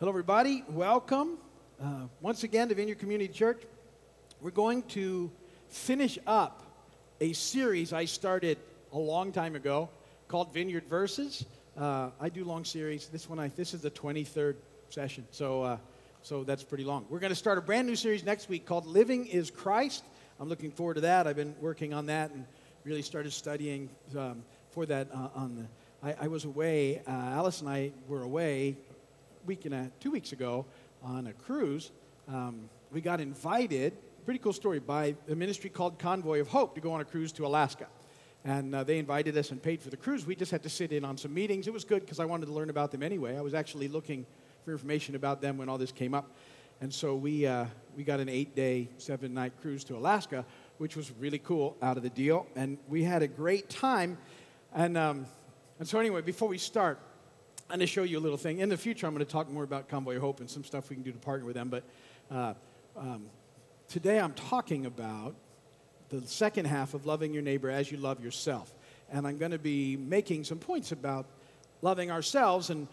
Hello, everybody. Welcome uh, once again to Vineyard Community Church. We're going to finish up a series I started a long time ago called Vineyard Verses. Uh, I do long series. This one, I, this is the 23rd session, so uh, so that's pretty long. We're going to start a brand new series next week called Living is Christ. I'm looking forward to that. I've been working on that and really started studying um, for that uh, on the. I, I was away. Uh, Alice and I were away week and a, two weeks ago on a cruise. Um, we got invited, pretty cool story, by a ministry called Convoy of Hope to go on a cruise to Alaska. And uh, they invited us and paid for the cruise. We just had to sit in on some meetings. It was good because I wanted to learn about them anyway. I was actually looking for information about them when all this came up. And so we, uh, we got an eight day, seven night cruise to Alaska, which was really cool out of the deal. And we had a great time. And, um, and so, anyway, before we start, I'm going to show you a little thing. In the future, I'm going to talk more about Convoy Hope and some stuff we can do to partner with them. But uh, um, today, I'm talking about the second half of loving your neighbor as you love yourself. And I'm going to be making some points about loving ourselves and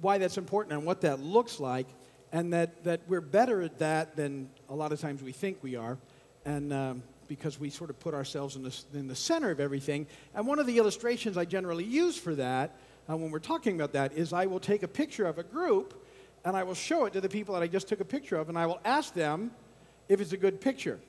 why that's important and what that looks like, and that, that we're better at that than a lot of times we think we are. And um, because we sort of put ourselves in the, in the center of everything. And one of the illustrations I generally use for that uh, when we're talking about that is I will take a picture of a group and I will show it to the people that I just took a picture of, and I will ask them if it's a good picture.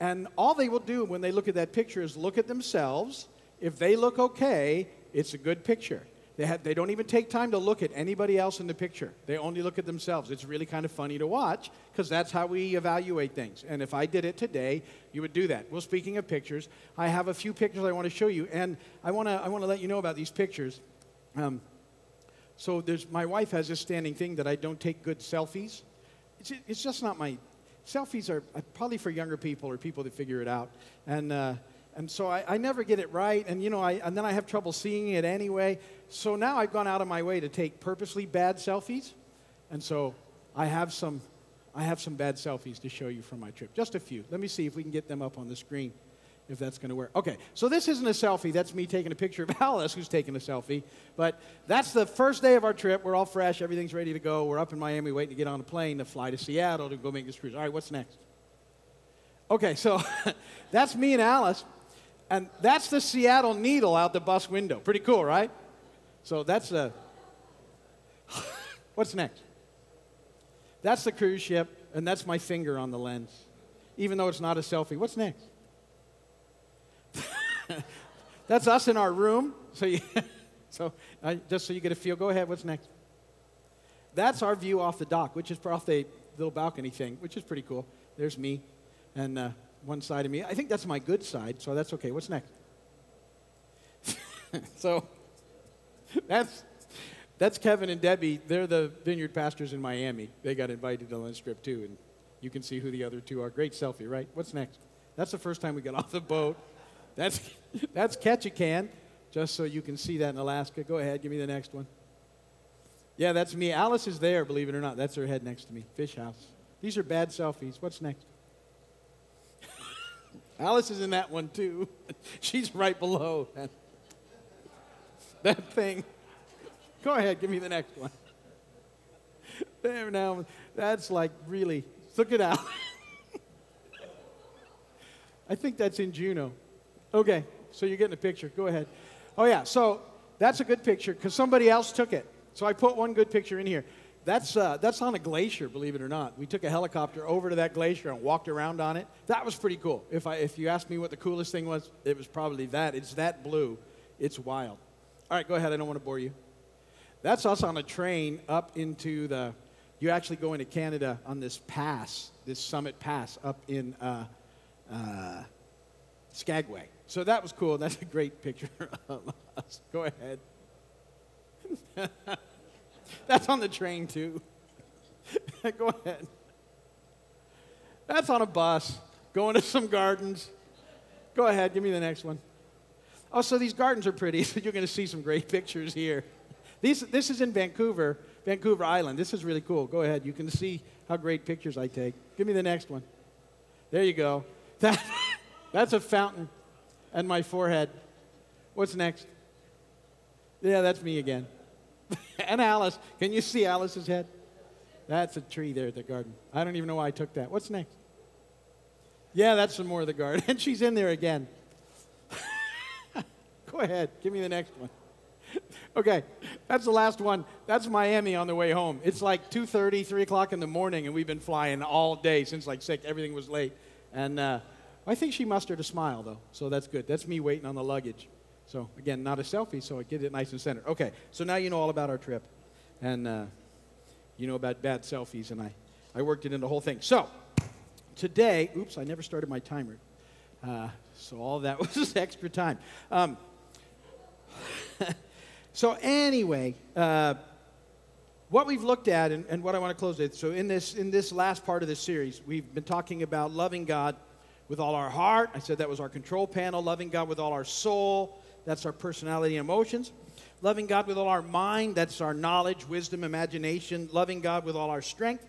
And all they will do when they look at that picture is look at themselves. If they look okay, it's a good picture. They, have, they don't even take time to look at anybody else in the picture. They only look at themselves. It's really kind of funny to watch because that's how we evaluate things. And if I did it today, you would do that. Well, speaking of pictures, I have a few pictures I want to show you. And I want to I want to let you know about these pictures. Um, so there's, my wife has this standing thing that I don't take good selfies. It's, it's just not my, selfies are uh, probably for younger people or people that figure it out. And, uh, and so I, I, never get it right, and, you know, I, and then I have trouble seeing it anyway. So now I've gone out of my way to take purposely bad selfies. And so I have some, I have some bad selfies to show you from my trip. Just a few. Let me see if we can get them up on the screen if that's going to work. Okay, so this isn't a selfie. That's me taking a picture of Alice, who's taking a selfie. But that's the first day of our trip. We're all fresh. Everything's ready to go. We're up in Miami waiting to get on a plane to fly to Seattle to go make this cruise. All right, what's next? Okay, so that's me and Alice. And that's the Seattle Needle out the bus window. Pretty cool, right? So that's a. what's next? That's the cruise ship, and that's my finger on the lens, even though it's not a selfie. What's next? That's us in our room. So, you, so uh, just so you get a feel, go ahead. What's next? That's our view off the dock, which is off the little balcony thing, which is pretty cool. There's me and uh, one side of me. I think that's my good side, so that's okay. What's next? so that's that's Kevin and Debbie. They're the vineyard pastors in Miami. They got invited to lunch trip too, and you can see who the other two are. Great selfie, right? What's next? That's the first time we got off the boat. That's, that's Ketchikan, just so you can see that in Alaska. Go ahead, give me the next one. Yeah, that's me. Alice is there, believe it or not. That's her head next to me. Fish house. These are bad selfies. What's next? Alice is in that one too. She's right below that, that thing. Go ahead, give me the next one. There now, that's like really. Look at Alice. I think that's in Juneau. Okay, so you're getting a picture. Go ahead. Oh, yeah, so that's a good picture because somebody else took it. So I put one good picture in here. That's, uh, that's on a glacier, believe it or not. We took a helicopter over to that glacier and walked around on it. That was pretty cool. If, I, if you ask me what the coolest thing was, it was probably that. It's that blue. It's wild. All right, go ahead. I don't want to bore you. That's us on a train up into the. You actually go into Canada on this pass, this summit pass up in uh, uh, Skagway. So that was cool. That's a great picture of us. Go ahead. That's on the train, too. Go ahead. That's on a bus going to some gardens. Go ahead, give me the next one. Oh, so these gardens are pretty, so you're going to see some great pictures here. These, this is in Vancouver, Vancouver Island. This is really cool. Go ahead, you can see how great pictures I take. Give me the next one. There you go. That, that's a fountain and my forehead. What's next? Yeah, that's me again. and Alice. Can you see Alice's head? That's a tree there at the garden. I don't even know why I took that. What's next? Yeah, that's some more of the garden. And she's in there again. Go ahead. Give me the next one. okay, that's the last one. That's Miami on the way home. It's like 2.30, 3 o'clock in the morning, and we've been flying all day since like 6. Everything was late. And uh, I think she mustered a smile, though, so that's good. That's me waiting on the luggage. So, again, not a selfie, so I get it nice and centered. Okay, so now you know all about our trip. And uh, you know about bad selfies, and I, I worked it into the whole thing. So, today, oops, I never started my timer. Uh, so, all that was extra time. Um, so, anyway, uh, what we've looked at and, and, what I want to close with. So, in this, in this last part of this series, we've been talking about loving God with all our heart. I said that was our control panel, loving God with all our soul. That's our personality and emotions. Loving God with all our mind. That's our knowledge, wisdom, imagination. Loving God with all our strength.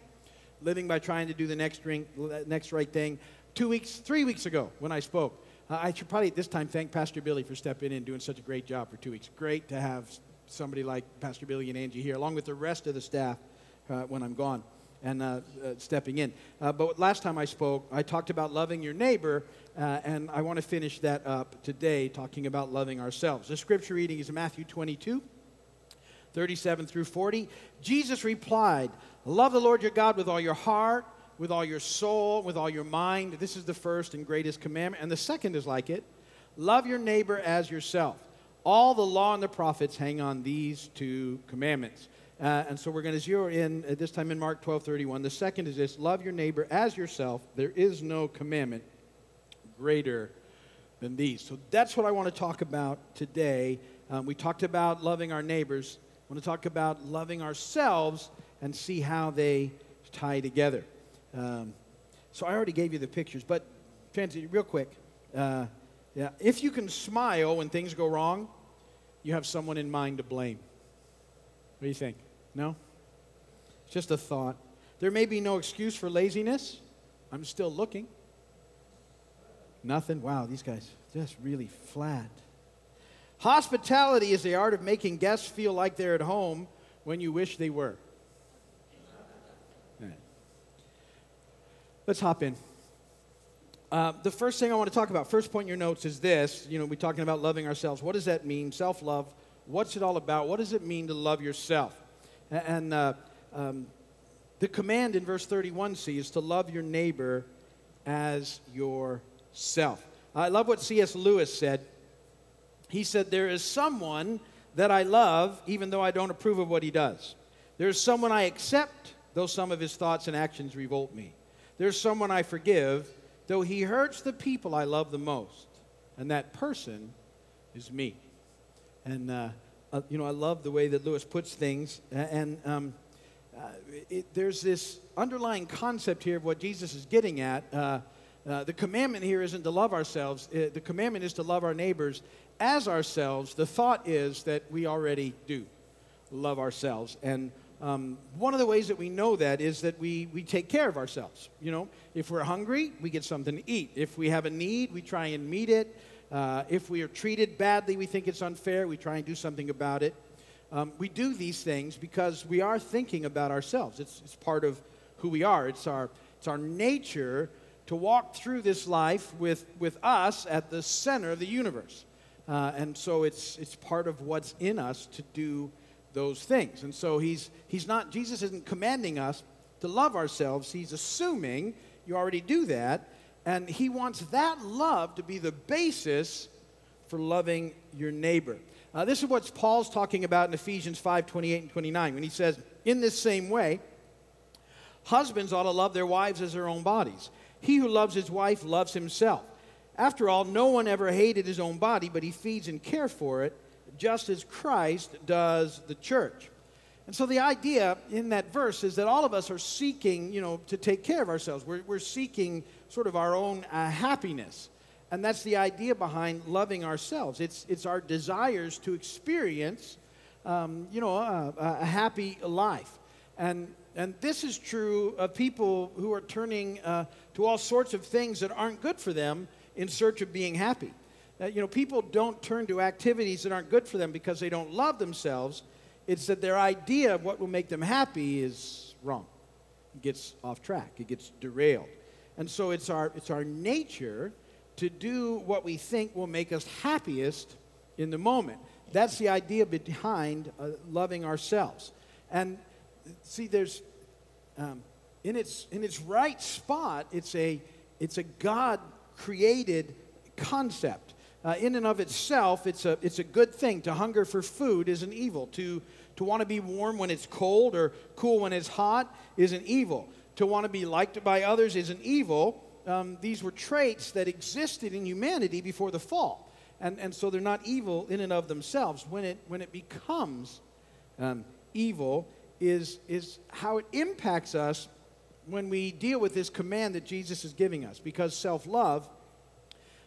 Living by trying to do the next, ring, next right thing. Two weeks, three weeks ago when I spoke, uh, I should probably at this time thank Pastor Billy for stepping in and doing such a great job for two weeks. Great to have somebody like Pastor Billy and Angie here, along with the rest of the staff uh, when I'm gone and uh, uh, stepping in. Uh, but last time I spoke, I talked about loving your neighbor, uh, and I want to finish that up today, talking about loving ourselves. The scripture reading is Matthew 22, 37 through 40. Jesus replied, Love the Lord your God with all your heart, with all your soul, with all your mind. This is the first and greatest commandment. And the second is like it love your neighbor as yourself. All the law and the prophets hang on these two commandments. Uh, and so we're going to zero in at this time in Mark 12 31. The second is this love your neighbor as yourself. There is no commandment greater than these. So that's what I want to talk about today. Um, we talked about loving our neighbors. I want to talk about loving ourselves and see how they tie together. Um, so I already gave you the pictures, but Fancy, real quick. Uh, yeah, if you can smile when things go wrong, you have someone in mind to blame. What do you think? No? It's just a thought. There may be no excuse for laziness. I'm still looking. Nothing? Wow, these guys just really flat. Hospitality is the art of making guests feel like they're at home when you wish they were. Right. Let's hop in. Uh, the first thing I want to talk about, first point in your notes is this. You know, we're talking about loving ourselves. What does that mean? Self love. What's it all about? What does it mean to love yourself? And uh, um, the command in verse 31c is to love your neighbor as yourself. I love what C.S. Lewis said. He said, There is someone that I love, even though I don't approve of what he does. There's someone I accept, though some of his thoughts and actions revolt me. There's someone I forgive, though he hurts the people I love the most. And that person is me. And, uh, uh, you know, I love the way that Lewis puts things. And um, uh, it, there's this underlying concept here of what Jesus is getting at. Uh, uh, the commandment here isn't to love ourselves, the commandment is to love our neighbors as ourselves. The thought is that we already do love ourselves. And um, one of the ways that we know that is that we, we take care of ourselves. You know, if we're hungry, we get something to eat. If we have a need, we try and meet it. Uh, if we are treated badly, we think it's unfair, we try and do something about it. Um, we do these things because we are thinking about ourselves. It's, it's part of who we are, it's our, it's our nature to walk through this life with, with us at the center of the universe. Uh, and so it's, it's part of what's in us to do those things. And so he's, he's not, Jesus isn't commanding us to love ourselves, he's assuming you already do that. And he wants that love to be the basis for loving your neighbor. Uh, this is what Paul's talking about in Ephesians 5 28 and 29 when he says, In this same way, husbands ought to love their wives as their own bodies. He who loves his wife loves himself. After all, no one ever hated his own body, but he feeds and cares for it, just as Christ does the church. And so the idea in that verse is that all of us are seeking, you know, to take care of ourselves. We're, we're seeking sort of our own uh, happiness. And that's the idea behind loving ourselves. It's, it's our desires to experience, um, you know, a, a, happy life. And, and this is true of people who are turning uh, to all sorts of things that aren't good for them in search of being happy. Uh, you know, people don't turn to activities that aren't good for them because they don't love themselves it's that their idea of what will make them happy is wrong. It gets off track, it gets derailed. And so it's our, it's our nature to do what we think will make us happiest in the moment. That's the idea behind uh, loving ourselves. And see, there's, um, in, its, in its right spot, it's a, it's a God created concept. Uh, in and of itself, it's a, it's a good thing. To hunger for food is an evil. To, to want to be warm when it's cold or cool when it's hot is an evil. To want to be liked by others is an evil. Um, these were traits that existed in humanity before the fall. And, and so they're not evil in and of themselves. When it, when it becomes um, evil, is, is how it impacts us when we deal with this command that Jesus is giving us. Because self love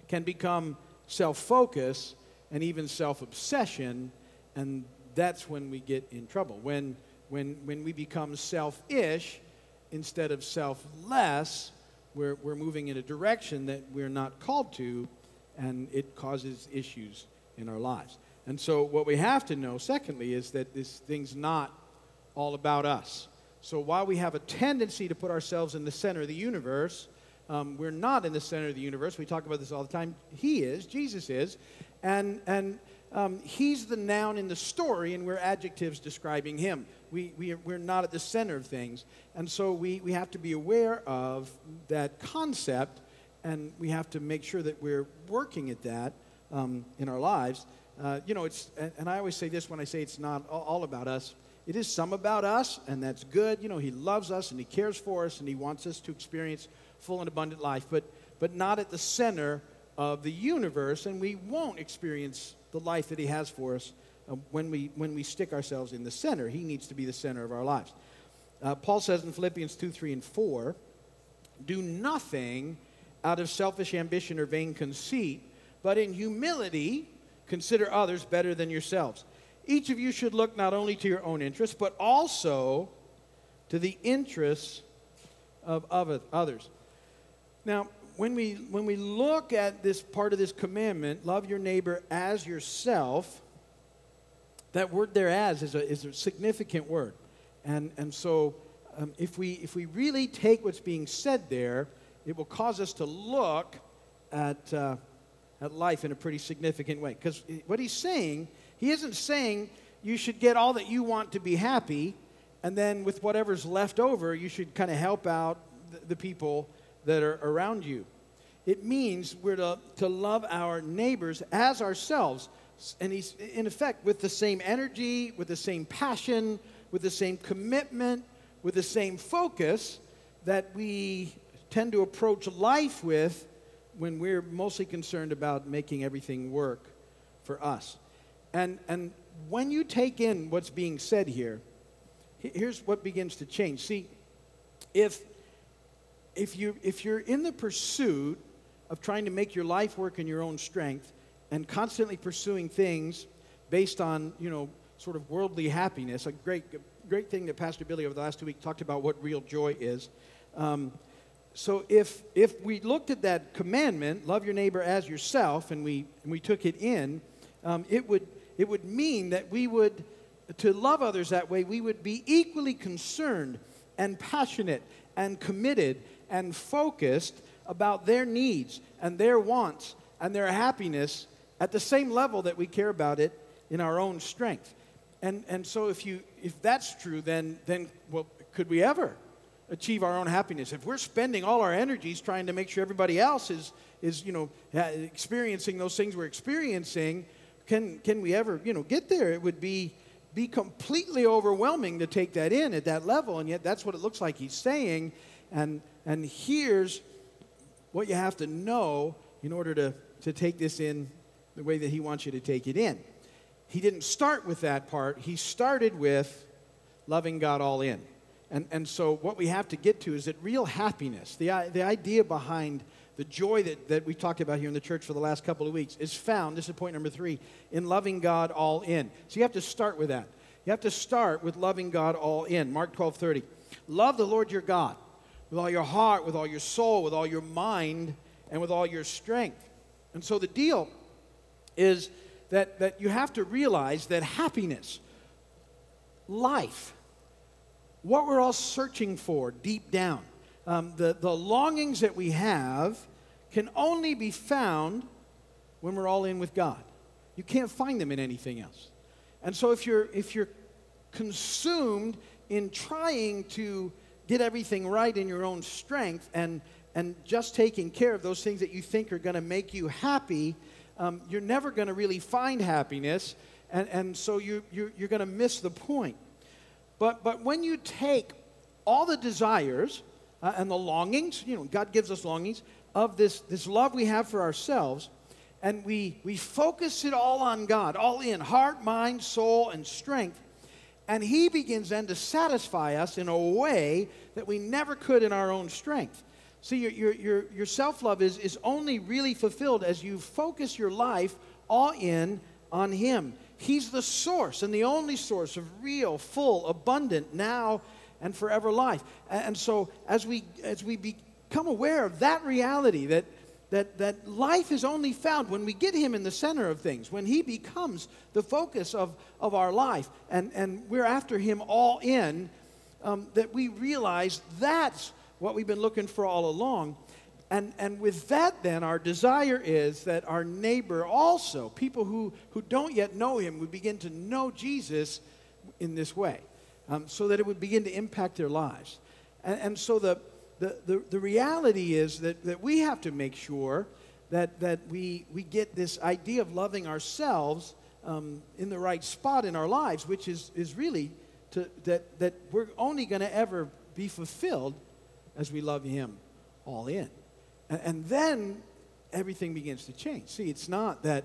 can become self focus and even self obsession, and that's when we get in trouble. When, when, when we become selfish instead of selfless, we're, we're moving in a direction that we're not called to, and it causes issues in our lives. And so, what we have to know, secondly, is that this thing's not all about us. So, while we have a tendency to put ourselves in the center of the universe, um, we're not in the center of the universe. We talk about this all the time. He is, Jesus is. And, and um, he's the noun in the story, and we're adjectives describing him. We, we, we're not at the center of things. And so we, we have to be aware of that concept, and we have to make sure that we're working at that um, in our lives. Uh, you know, it's, and, I always say this when I say it's not all about us. It is some about us, and that's good. You know, He loves us and He cares for us, and He wants us to experience full and abundant life, but, but not at the center of the universe, and we won't experience the life that He has for us uh, when, we, when we stick ourselves in the center. He needs to be the center of our lives. Uh, Paul says in Philippians 2 3 and 4 do nothing out of selfish ambition or vain conceit, but in humility consider others better than yourselves. Each of you should look not only to your own interests, but also to the interests of others. Now, when we, when we look at this part of this commandment, love your neighbor as yourself, that word there as is a, is a significant word. And, and so um, if, we, if we really take what's being said there, it will cause us to look at, uh, at life in a pretty significant way. Because what he's saying, he isn't saying you should get all that you want to be happy, and then with whatever's left over, you should kind of help out the, the people that are around you. It means we're to, to love our neighbors as ourselves. And he's, in effect, with the same energy, with the same passion, with the same commitment, with the same focus that we tend to approach life with when we're mostly concerned about making everything work for us. And, and when you take in what's being said here, here's what begins to change. See, if if, you, if you're in the pursuit of trying to make your life work in your own strength and constantly pursuing things based on, you know, sort of worldly happiness, a great, great thing that Pastor Billy over the last two weeks talked about what real joy is. Um, so if, if we looked at that commandment, love your neighbor as yourself, and we, and we took it in, um, it, would, it would mean that we would, to love others that way, we would be equally concerned and passionate and committed and focused about their needs and their wants and their happiness at the same level that we care about it in our own strength. And, and so if, you, if that's true, then, then well, could we ever achieve our own happiness? If we're spending all our energies trying to make sure everybody else is, is you know, experiencing those things we're experiencing, can, can we ever you know, get there? It would be, be completely overwhelming to take that in at that level, and yet that's what it looks like he's saying. And and here's what you have to know in order to, to take this in the way that he wants you to take it in. He didn't start with that part, he started with loving God all in. And, and so, what we have to get to is that real happiness, the, the idea behind the joy that, that we talked about here in the church for the last couple of weeks, is found, this is point number three, in loving God all in. So, you have to start with that. You have to start with loving God all in. Mark 12 30. Love the Lord your God with all your heart, with all your soul, with all your mind, and with all your strength. And so the deal is that, that you have to realize that happiness, life, what we're all searching for deep down. Um, the, the longings that we have can only be found when we're all in with God. You can't find them in anything else. And so if you're, if you're consumed in trying to get everything right in your own strength and, and just taking care of those things that you think are going to make you happy, um, you're never going to really find happiness. And, and so you, you, you're going to miss the point. But, but when you take all the desires uh, and the longings, you know, God gives us longings of this, this love we have for ourselves, and we, we focus it all on God, all in heart, mind, soul, and strength. And He begins then to satisfy us in a way that we never could in our own strength. See, your, your, your, your self love is, is only really fulfilled as you focus your life all in on Him. He's the source and the only source of real, full, abundant, now and forever life. And so, as we, as we become aware of that reality, that that, that life is only found when we get him in the center of things, when he becomes the focus of, of our life, and, and we're after him all in, um, that we realize that's what we've been looking for all along. And, and with that, then, our desire is that our neighbor also, people who, who don't yet know him, would begin to know Jesus in this way, um, so that it would begin to impact their lives. And, and so the, the, the, the reality is that, that we have to make sure that, that we, we get this idea of loving ourselves um, in the right spot in our lives, which is, is really to, that, that we're only going to ever be fulfilled as we love Him all in. And, and then everything begins to change. See, it's not that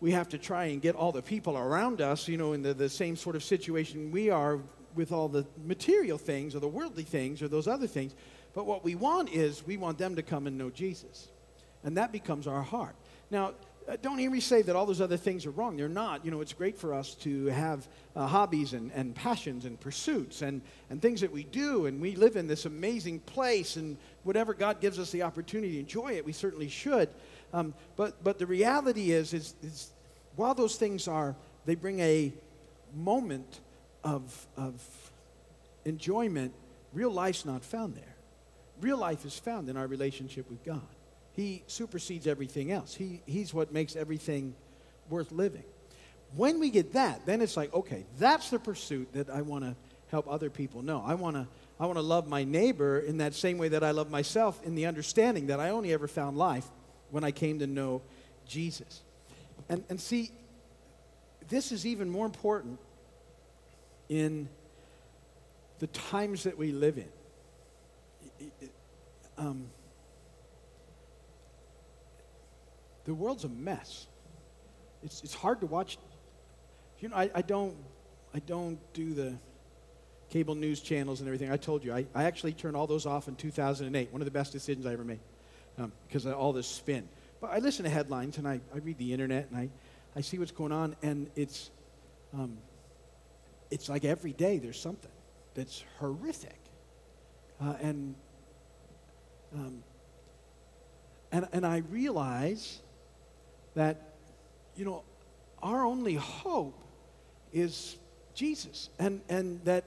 we have to try and get all the people around us, you know, in the, the same sort of situation we are with all the material things or the worldly things or those other things. But what we want is we want them to come and know Jesus. And that becomes our heart. Now, uh, don't hear me say that all those other things are wrong. They're not. You know, it's great for us to have uh, hobbies and, and passions and pursuits and, and things that we do. And we live in this amazing place. And whatever God gives us the opportunity to enjoy it, we certainly should. Um, but, but the reality is, is, is, while those things are, they bring a moment of, of enjoyment, real life's not found there real life is found in our relationship with God. He supersedes everything else. He, he's what makes everything worth living. When we get that, then it's like, okay, that's the pursuit that I want to help other people know. I want to I want to love my neighbor in that same way that I love myself in the understanding that I only ever found life when I came to know Jesus. And, and see, this is even more important in the times that we live in um, the world's a mess. It's, it's hard to watch. You know, I, I, don't, I don't do the cable news channels and everything. I told you, I, I actually turned all those off in 2008. One of the best decisions I ever made um, because of all this spin. But I listen to headlines and I, I read the internet and I, I see what's going on, and it's, um, it's like every day there's something that's horrific. Uh, and um, and, and I realize that, you know, our only hope is Jesus. And, and that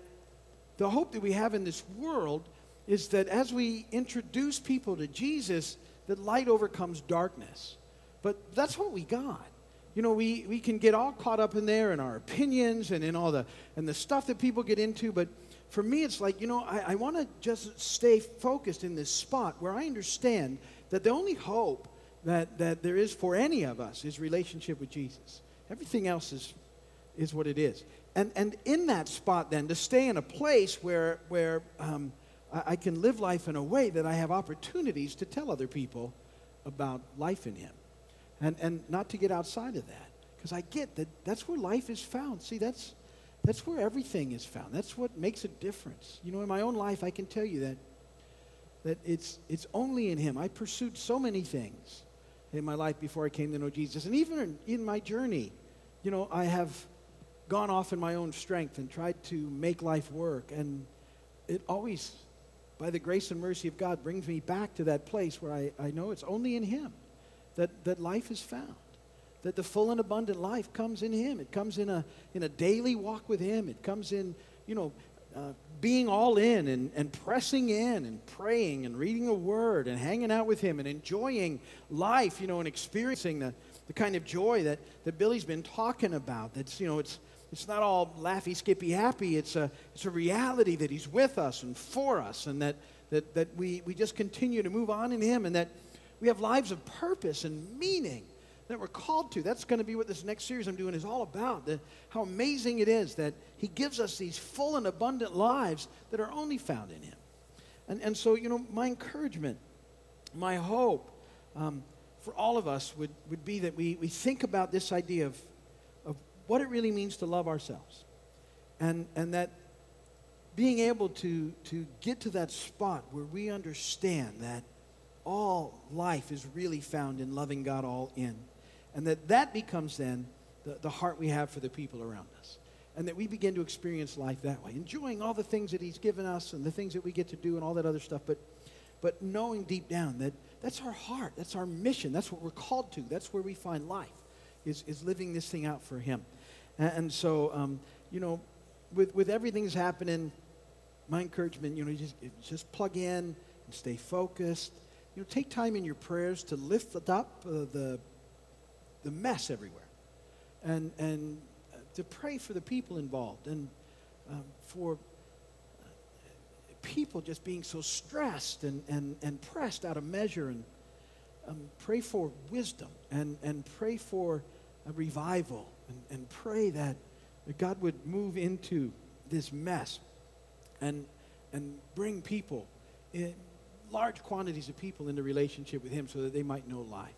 the hope that we have in this world is that as we introduce people to Jesus, that light overcomes darkness. But that's what we got. You know, we, we can get all caught up in there in our opinions and in all the and the stuff that people get into, but for me, it's like, you know, I, I want to just stay focused in this spot where I understand that the only hope that, that there is for any of us is relationship with Jesus. Everything else is, is what it is. And, and in that spot, then, to stay in a place where, where um, I, I can live life in a way that I have opportunities to tell other people about life in Him. And, and not to get outside of that. Because I get that that's where life is found. See, that's, that's where everything is found. That's what makes a difference. You know, in my own life, I can tell you that, that it's, it's only in Him. I pursued so many things in my life before I came to know Jesus. And even in, my journey, you know, I have gone off in my own strength and tried to make life work. And it always, by the grace and mercy of God, brings me back to that place where I, I know it's only in Him that, that life is found that the full and abundant life comes in him it comes in a in a daily walk with him it comes in you know uh, being all in and, and pressing in and praying and reading a word and hanging out with him and enjoying life, you know, and experiencing the, the kind of joy that, that Billy's been talking about. That's, you know, it's, it's not all laughy, skippy, happy. It's a, it's a reality that he's with us and for us and that, that, that we, we just continue to move on in him and that we have lives of purpose and meaning that we're called to. That's going to be what this next series I'm doing is all about. The, how amazing it is that He gives us these full and abundant lives that are only found in Him. And, and so, you know, my encouragement, my hope um, for all of us would, would be that we, we think about this idea of, of what it really means to love ourselves. And, and that being able to, to get to that spot where we understand that all life is really found in loving God all in and that that becomes then the, the heart we have for the people around us. And that we begin to experience life that way, enjoying all the things that He's given us and the things that we get to do and all that other stuff, but, but knowing deep down that that's our heart, that's our mission, that's what we're called to, that's where we find life, is, is living this thing out for Him. And, and so, um, you know, with, with everything that's happening, my encouragement, you know, just, just plug in and stay focused. You know, take time in your prayers to lift up uh, the the mess everywhere. And, and uh, to pray for the people involved and um, for uh, people just being so stressed and, and, and pressed out of measure and um, pray for wisdom and, and pray for a revival and, and pray that, that God would move into this mess and, and bring people, in, large quantities of people into relationship with Him so that they might know life.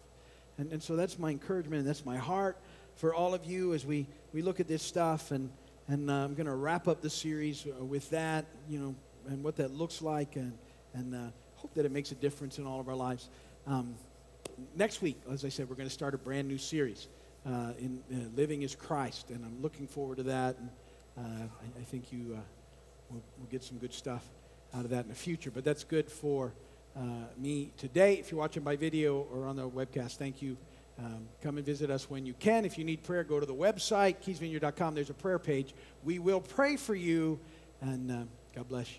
And, and so that's my encouragement and that's my heart for all of you as we, we look at this stuff. And, and uh, I'm going to wrap up the series uh, with that, you know, and what that looks like. And, and uh, hope that it makes a difference in all of our lives. Um, next week, as I said, we're going to start a brand new series uh, in uh, Living is Christ. And I'm looking forward to that. And uh, I, I, think you will we'll get some good stuff out of that in the future. But that's good for uh, me today. If you're watching by video or on the webcast, thank you. Um, come and visit us when you can. If you need prayer, go to the website, keysvineyard.com. There's a prayer page. We will pray for you, and uh, God bless you.